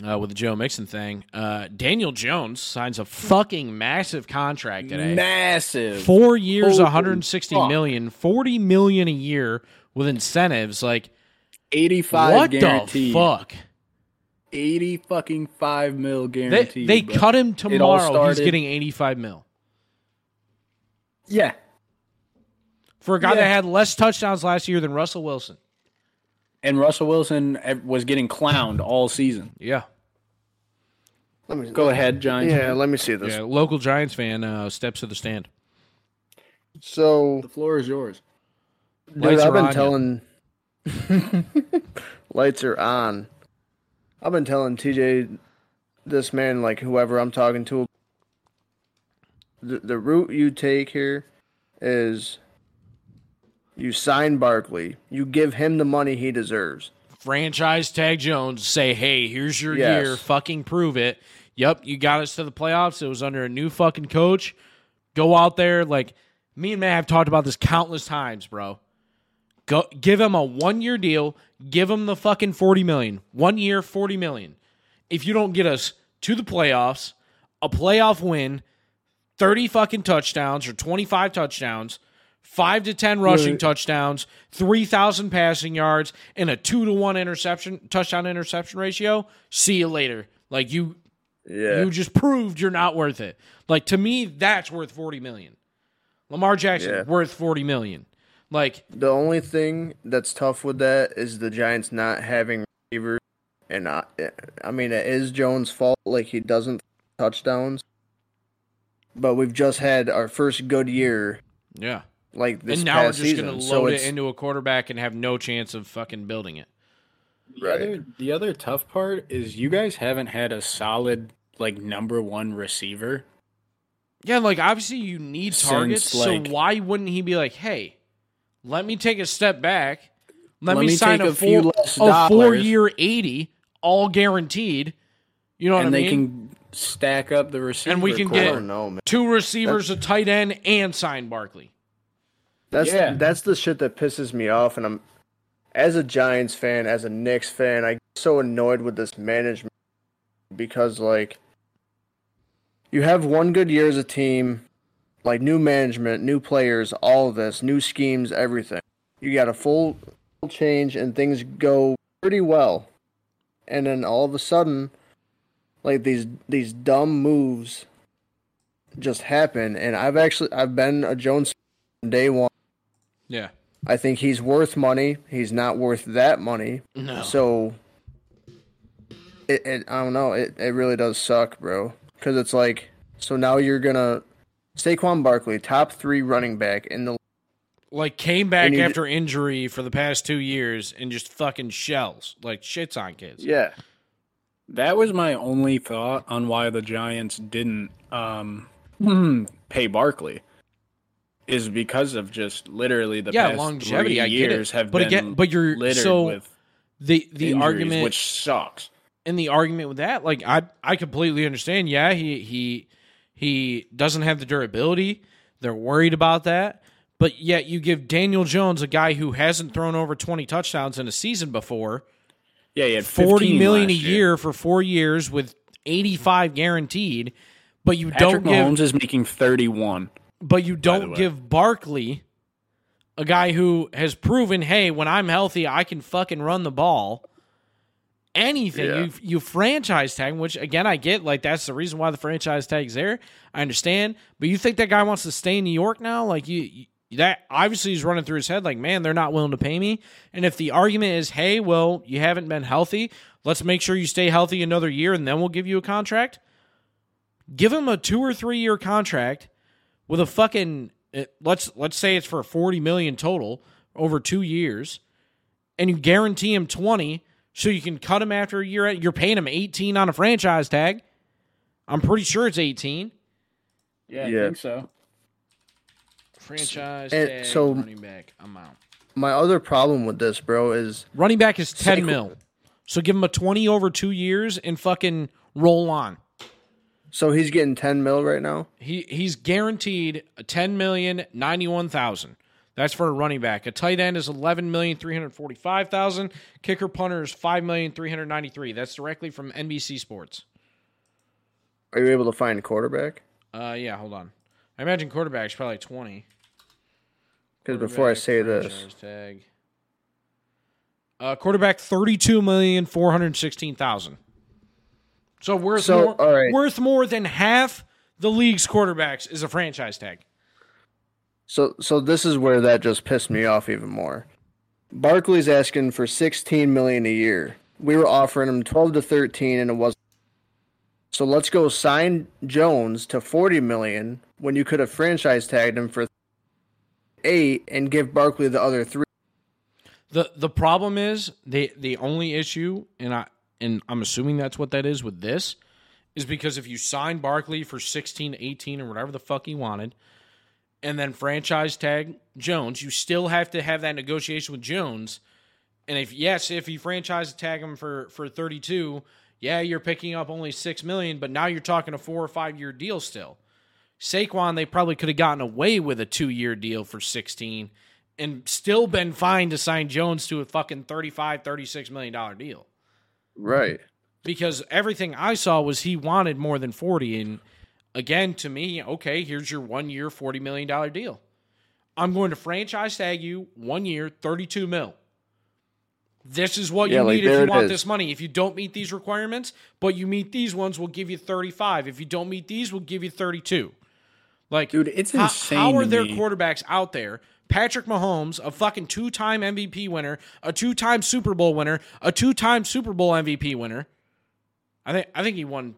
uh, with the Joe Mixon thing. Uh, Daniel Jones signs a fucking massive contract today. Massive. Four years, Holy 160 fuck. million, 40 million a year with incentives. Like 85 what guaranteed. the fuck? 80 fucking 5 mil They guaranteed. they bro. cut him all tomorrow. He's getting 85 mil Yeah. for a guy Yeah. that had less touchdowns last year than Russell Wilson. And Russell Wilson was getting clowned all season. Yeah, Let me Go ahead, Giants. Yeah, let me see this. yeah. Local Giants fan uh, steps to the stand. So, The floor is yours. dude, Lights I've been on telling. Lights are on. I've been telling TJ, this man, like whoever I'm talking to, the, the route you take here is you sign Barkley, you give him the money he deserves. franchise tag Jones, say, hey, here's your Yes. year, fucking prove it. Yep, you got us to the playoffs. It was under a new fucking coach. Go out there, like me and Matt have talked about this countless times, bro. Go give him a one year deal, give him the fucking forty million. One year, forty million. If you don't get us to the playoffs, a playoff win, 30 fucking touchdowns or 25 touchdowns, 5 to 10 rushing Right. touchdowns, 3,000 passing yards, and a 2 to 1 interception touchdown interception ratio, see you later. Like you Yeah. you just proved you're not worth it. Like to me that's worth 40 million. Lamar Jackson Yeah. worth 40 million. Like The only thing that's tough with that is the Giants not having receivers, and I, I mean it is Jones' fault. Like he doesn't touchdowns, but we've just had our first good year, yeah. like this and now we're past just season. going to so it it's into a quarterback and have no chance of fucking building it. The Right. other, the other tough part is you guys haven't had a solid like number one receiver. Yeah, like obviously you need Since, targets, like- so why wouldn't he be like, "Hey, let me take a step back. Let, Let me, me sign take a, a few four, less a dollars." four-year 80, all guaranteed." You know what and I mean? And they can stack up the receiver. And we can I get- know. Two receivers, a tight end, and sign Barkley. That's Yeah. that's the shit that pisses me off, and I'm as a Giants fan, as a Knicks fan, I get so annoyed with this management because like you have one good year as a team, like new management, new players, all of this, new schemes, everything. You got a full change and things go pretty well. And then all of a sudden like these these dumb moves just happen and I've actually I've been a Jones from day one. Yeah. I think he's worth money. He's not worth that money. No. So it, it I don't know. It it really does suck, bro. Because it's like so now you're gonna Saquon Barkley, top three running back in the like came back And you- after injury for the past two years and just fucking shells like shits on kids. yeah That was my only thought on why the Giants didn't um, pay Barkley. Is because of just literally the Yeah, past longevity, three I get it. years have But been again- but you're- littered so with The the injuries, argument which sucks. and the argument with that, like I I completely understand. Yeah, he he he doesn't have the durability. They're worried about that. But yet you give Daniel Jones, a guy who hasn't thrown over twenty touchdowns in a season before, Yeah, he had forty 15 million a last year for four years with eighty five guaranteed. But you Patrick don't give Mahomes is making thirty-one. but you don't give Barkley, a guy who has proven, hey, when I'm healthy, I can fucking run the ball. Anything Yeah. you you franchise tag, which again I get, like that's the reason why the franchise tag's there. I understand, but you think that guy wants to stay in New York now? Like you, you that obviously is running through his head. Like, man, they're not willing to pay me. And if the argument is, hey, well, you haven't been healthy, let's make sure you stay healthy another year, and then we'll give you a contract. Give him a two or three year contract with a fucking eh, let's let's say it's for 40 million total over 2 years and you guarantee him 20 so you can cut him after a year you're paying him 18 on a franchise tag I'm pretty sure it's 18 Yeah, Yeah. I think so. franchise And tag so- running back amount my other problem with this, bro, is running back is 10 Saquon- mil so give him a 20 over 2 years and fucking roll on so he's getting ten mil right now. He he's guaranteed a ten million ninety one thousand. That's for a running back. A tight end is eleven million three hundred forty five thousand. Kicker punter is five million three hundred ninety three. That's directly from NBC Sports. Are you able to find a quarterback? Uh yeah, hold on. I imagine quarterback's probably twenty. Because before I say this, Tag. Uh, quarterback thirty two million four hundred sixteen thousand. So worth So, more all right. worth more than half the league's quarterbacks is a franchise tag. So so this is where that just pissed me off even more. Barkley's asking for sixteen million a year. We were offering him twelve to thirteen, and it wasn't. So let's go sign Jones to forty million when you could have franchise tagged him for eight and give Barkley the other three. The the problem is the the only issue, and I and I'm assuming that's what that is with this, is because if you sign Barkley for 16, 18, or whatever the fuck he wanted, and then franchise tag Jones, you still have to have that negotiation with Jones. And if yes, if you franchise tag him for for 32, yeah, you're picking up only six million, but now you're talking a four or five year deal still. Saquon, they probably could have gotten away with a two year deal for 16 and still been fine to sign Jones to a fucking 35, 36 million dollar deal. Right. Because everything I saw was he wanted more than 40 and again to me, okay, here's your 1 year 40 million dollar deal. I'm going to franchise tag you 1 year 32 mil. This is what Yeah, you like, need if you want is. this money. If you don't meet these requirements, but you meet these ones, we'll give you 35. If you don't meet these, we'll give you 32. Like, Dude, it's how, insane How are there me. quarterbacks out there? Patrick Mahomes, a fucking two-time MVP winner, a two-time Super Bowl winner, a two-time Super Bowl MVP winner. I think I think he won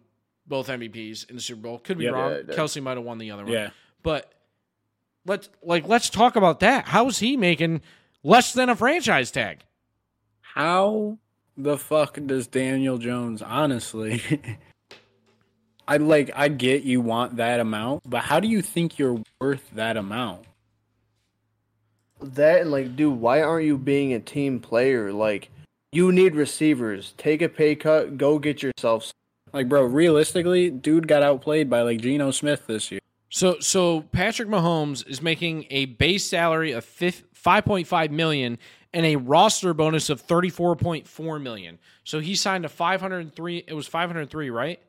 both MVPs in the Super Bowl. Could be Yeah, wrong. yeah. Kelce might have won the other one. Yeah. But let's like let's talk about that. How is he making less than a franchise tag? How the fuck does Daniel Jones honestly? I like I get you want that amount, but how do you think you're worth that amount? That and like, dude, why aren't you being a team player? Like, you need receivers. Take a pay cut. Go get yourself. Like, bro, realistically, dude got outplayed by like Geno Smith this year. So so Patrick Mahomes is making a base salary of five point five million and a roster bonus of thirty four point four million. So he signed a five hundred three. It was five hundred three, right?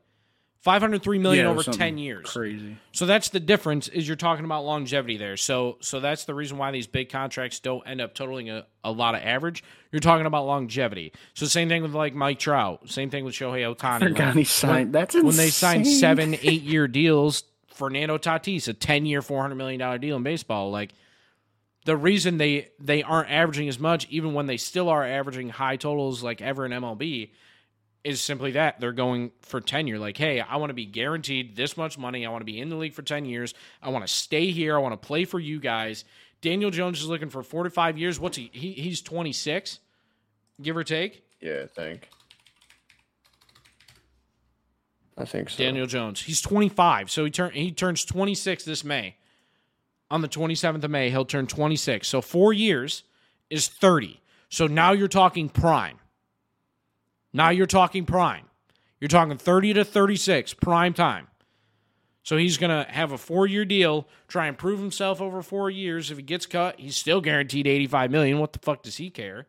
Five hundred three million Yeah, over ten years. Crazy. So that's the difference. Is you're talking about longevity there. So so that's the reason why these big contracts don't end up totaling a, a lot of average. You're talking about longevity. So same thing with like Mike Trout. Same thing with Shohei Ohtani. Forgot Like, he signed. That's when they signed seven, eight year deals, Fernando Tatis, a ten year, four hundred million dollar deal in baseball, like the reason they they aren't averaging as much, even when they still are averaging high totals like ever in MLB, is simply that they're going for tenure. Like, hey, I want to be guaranteed this much money. I want to be in the league for ten years. I want to stay here. I want to play for you guys. Daniel Jones is looking for four to five years. What's he? he he's twenty six, give or take. Yeah, I think. I think so. Daniel Jones. He's 25, so he turn he turns 26 this May. On the 27th of May, he'll turn 26. So 4 years is 30. So now you're talking prime. Now you're talking prime. You're talking 30 to 36 prime time. So he's going to have a 4-year deal, try and prove himself over 4 years. If he gets cut, he's still guaranteed 85 million. What the fuck does he care?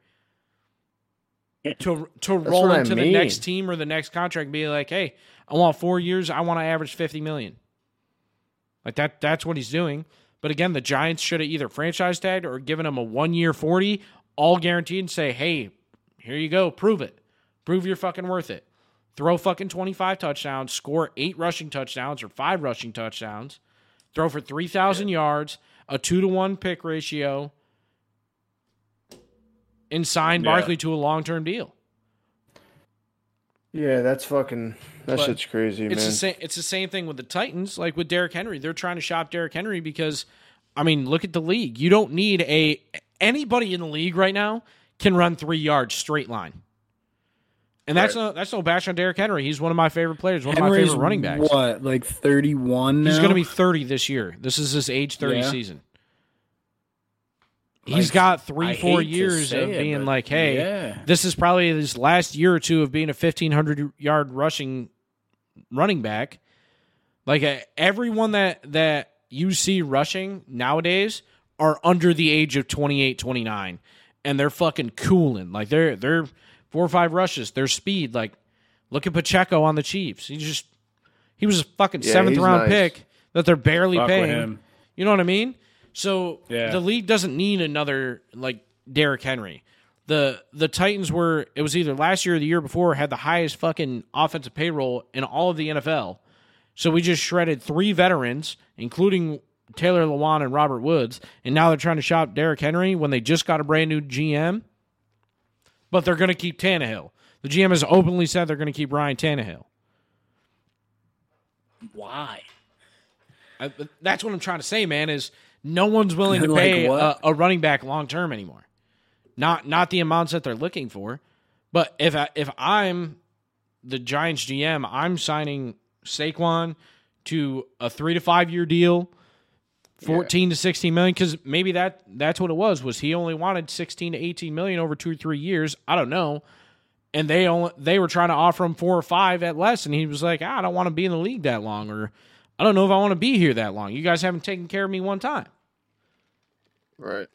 To to roll I into the next team or the next contract and be like, "Hey, I want 4 years. I want to average 50 million. Like that that's what he's doing. But again, the Giants should have either franchise tagged or given him a 1-year 40, all guaranteed and say, "Hey, here you go. Prove it. Prove you're fucking worth it. Throw fucking 25 touchdowns, score 8 rushing touchdowns or 5 rushing touchdowns, throw for 3,000 yards, a 2 to 1 pick ratio, and sign Yeah. Barkley to a long-term deal." Yeah, that's fucking. That But shit's crazy, It's man. the same. It's the same thing with the Titans, like with Derrick Henry. They're trying to shop Derrick Henry because, I mean, look at the league. You don't need a anybody in the league right now can run three yards straight line, and that's no that's no bash on Derrick Henry. He's one of my favorite players, one of my favorite running backs. What, like thirty-one? He's going to be thirty this year. This is his age thirty Yeah. season. He's Like, got three, I four years of being but like, hey, yeah. this is probably his last year or two of being a 1,500 yard rushing running back. Like uh, everyone that that you see rushing nowadays are under the age of 28, 29, and they're fucking cooling. Like they're they're four or five rushes. Their speed. Like look at Pacheco on the Chiefs. He just he was a fucking Yeah, seventh round nice. pick that they're barely Fuck paying. him. You know what I mean? So Yeah. the league doesn't need another like Derrick Henry. The the Titans were it was either last year or the year before had the highest fucking offensive payroll in all of the NFL. So we just shredded three veterans, including Taylor Lewan and Robert Woods, and now they're trying to shop Derrick Henry when they just got a brand new GM. But they're going to keep Tannehill. The GM has openly said they're going to keep Ryan Tannehill. Why? I, that's what I'm trying to say, man. Is no one's willing to Like pay a, a running back long term anymore. Not not the amounts that they're looking for. But if I, if I'm the Giants GM, I'm signing Saquon to a three to five year deal, fourteen to sixteen million. Because maybe that that's what it was. Was he only wanted sixteen to eighteen million over two or three years? I don't know. And they only they were trying to offer him four or five at less, and he was like, "Ah, I don't want to be in the league that long, or I don't know if I want to be here that long. You guys haven't taken care of me one time. right.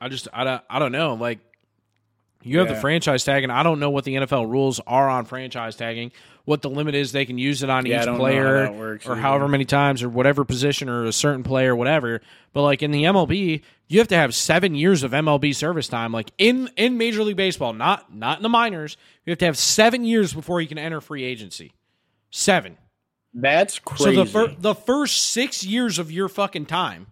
I just I don't I don't know. Like you have the franchise tag, and I don't know what the NFL rules are on franchise tagging. What the limit is they can use it on Yeah, each how player works or either. however many times or whatever position or a certain player, whatever. But like in the MLB, you have to have seven years of MLB service time. Like in in Major League Baseball, not not in the minors. You have to have seven years before you can enter free agency. Seven. That's crazy. So the fir- the first six years of your fucking time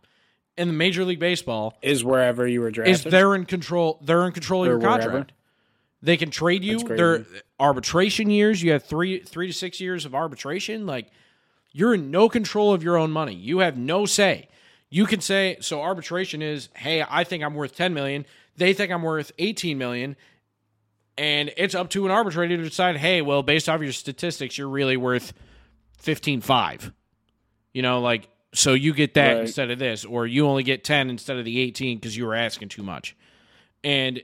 in the Major League Baseball is wherever you were drafted. is they're in control. They're in control of Or your wherever. contract. They can trade you. Their arbitration years. You have three three to six years of arbitration. Like you're in no control of your own money. You have no say. You can say so. Arbitration is, hey, I think I'm worth ten million. They think I'm worth eighteen million. And it's up to an arbitrator to decide, hey, well, based off your statistics, you're really worth fifteen five. You know, like so you get that Right. instead of this, or you only get ten instead of the eighteen because you were asking too much. And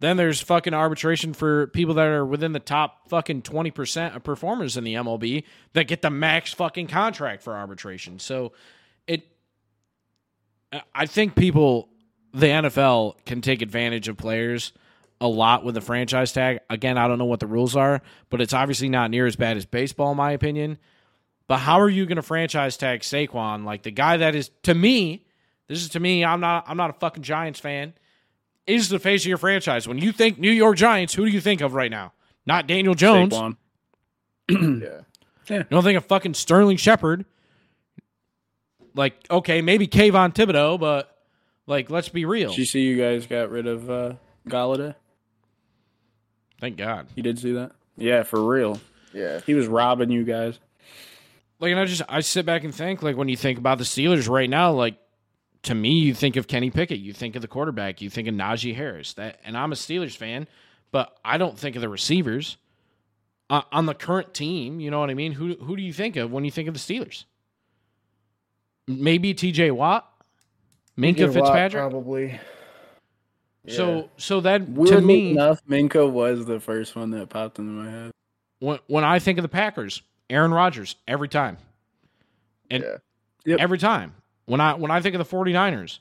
Then there's fucking arbitration for people that are within the top fucking 20% of performers in the MLB that get the max fucking contract for arbitration. So it I think people the NFL can take advantage of players a lot with the franchise tag. Again, I don't know what the rules are, but it's obviously not near as bad as baseball in my opinion. But how are you going to franchise tag Saquon like the guy that is to me, this is to me, I'm not I'm not a fucking Giants fan is the face of your franchise. When you think New York Giants, who do you think of right now? Not Daniel Jones. Saquon. yeah. You don't think of fucking Sterling Shepard. Like, okay, maybe Kayvon Thibodeaux, but like, let's be real. Did you see you guys got rid of uh, Golladay? Thank God. You did see that? Yeah, for real. Yeah. He was robbing you guys. Like, and I just I sit back and think, like, when you think about the Steelers right now, like, to me, you think of Kenny Pickett, you think of the quarterback, you think of Najee Harris. That, and I'm a Steelers fan, but I don't think of the receivers uh, on the current team. You know what I mean? Who who do you think of when you think of the Steelers? Maybe T.J. Watt, Minkah Get a lot, Fitzpatrick. probably. So so that to me, enough, Minkah was the first one that popped into my head. when when I think of the Packers, Aaron Rodgers every time. And Yeah. Yep. every time. When I when I think of the 49ers,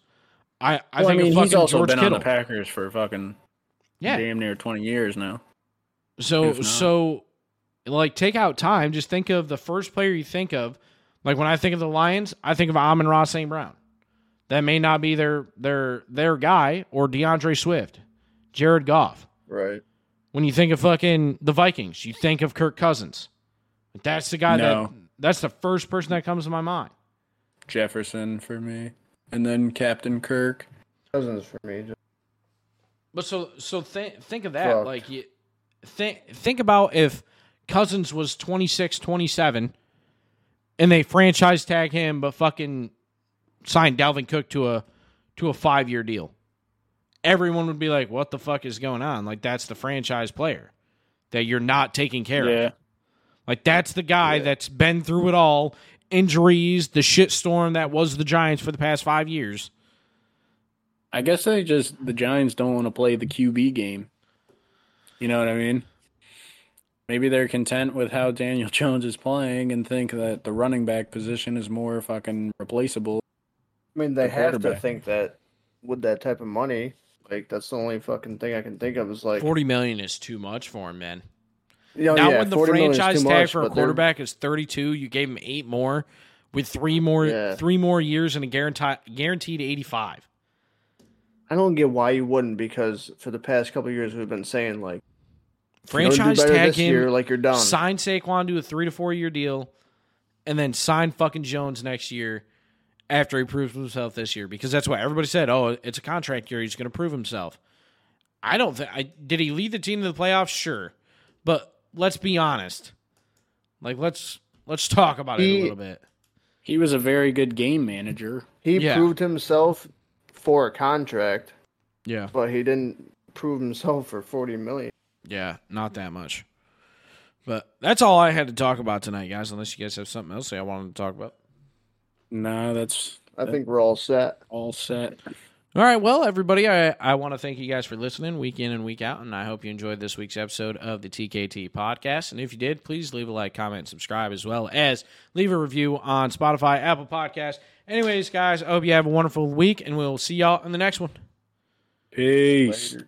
I I well, I think mean, of fucking he's also George been Kittle. on the Packers for fucking yeah. damn near twenty years now. So so like take out time, just think of the first player you think of. Like when I think of the Lions, I think of Amon-Ra St. Brown. That may not be their their their guy or D'Andre Swift, Jared Goff. Right. When you think of fucking the Vikings, you think of Kirk Cousins. That's the guy that that's the first person that comes to my mind. Jefferson for me, and then Captain Kirk. Cousins for me. Just, But so so think think of that. Fuck. Like you think think about if Cousins was 26, 27 and they franchise tag him but fucking signed Dalvin Cook to a to a 5-year deal. Everyone would be like, "What the fuck is going on?" Like that's the franchise player that you're not taking care of. Yeah, Like that's the guy that's been through it all, injuries, the shitstorm that was the Giants for the past 5 years. I guess they just the Giants don't want to play the QB game. You know what I mean? Maybe they're content with how Daniel Jones is playing and think that the running back position is more fucking replaceable. I mean, they The have to think that with that type of money, like that's the only fucking thing I can think of is like, 40 million is too much for him, man. Now yeah, when the 40 million is franchise tag much, for a but they're- quarterback is 32, you gave him 8 more with 3 more Yeah. 3 more years and a guaranteed guaranteed 85. I don't get why you wouldn't because for the past couple years we've been saying like if you don't Franchise tag him, year, like you're done. sign Saquon to a 3 to 4 year deal and then sign fucking Jones next year after he proves himself this year because that's what everybody said, "Oh, it's a contract year, he's going to prove himself." I don't think I did he lead the team to the playoffs? Sure. But let's be honest. Like let's let's talk about it a little bit. He was a very good game manager. he Yeah. proved himself for a contract, Yeah. but he didn't prove himself for 40 million. Yeah, not that much. But that's all I had to talk about tonight, guys. Unless you guys have something else I wanted to talk about. Nah, that's I think we're all set. all set. All right, well, everybody, I, I want to thank you guys for listening week in and week out, and I hope you enjoyed this week's episode of the TKT podcast. And if you did, please leave a like, comment, and subscribe, as well as leave a review on Spotify, Apple Podcast. Anyways, guys, I hope you have a wonderful week, and we'll see y'all in the next one. Peace. Later.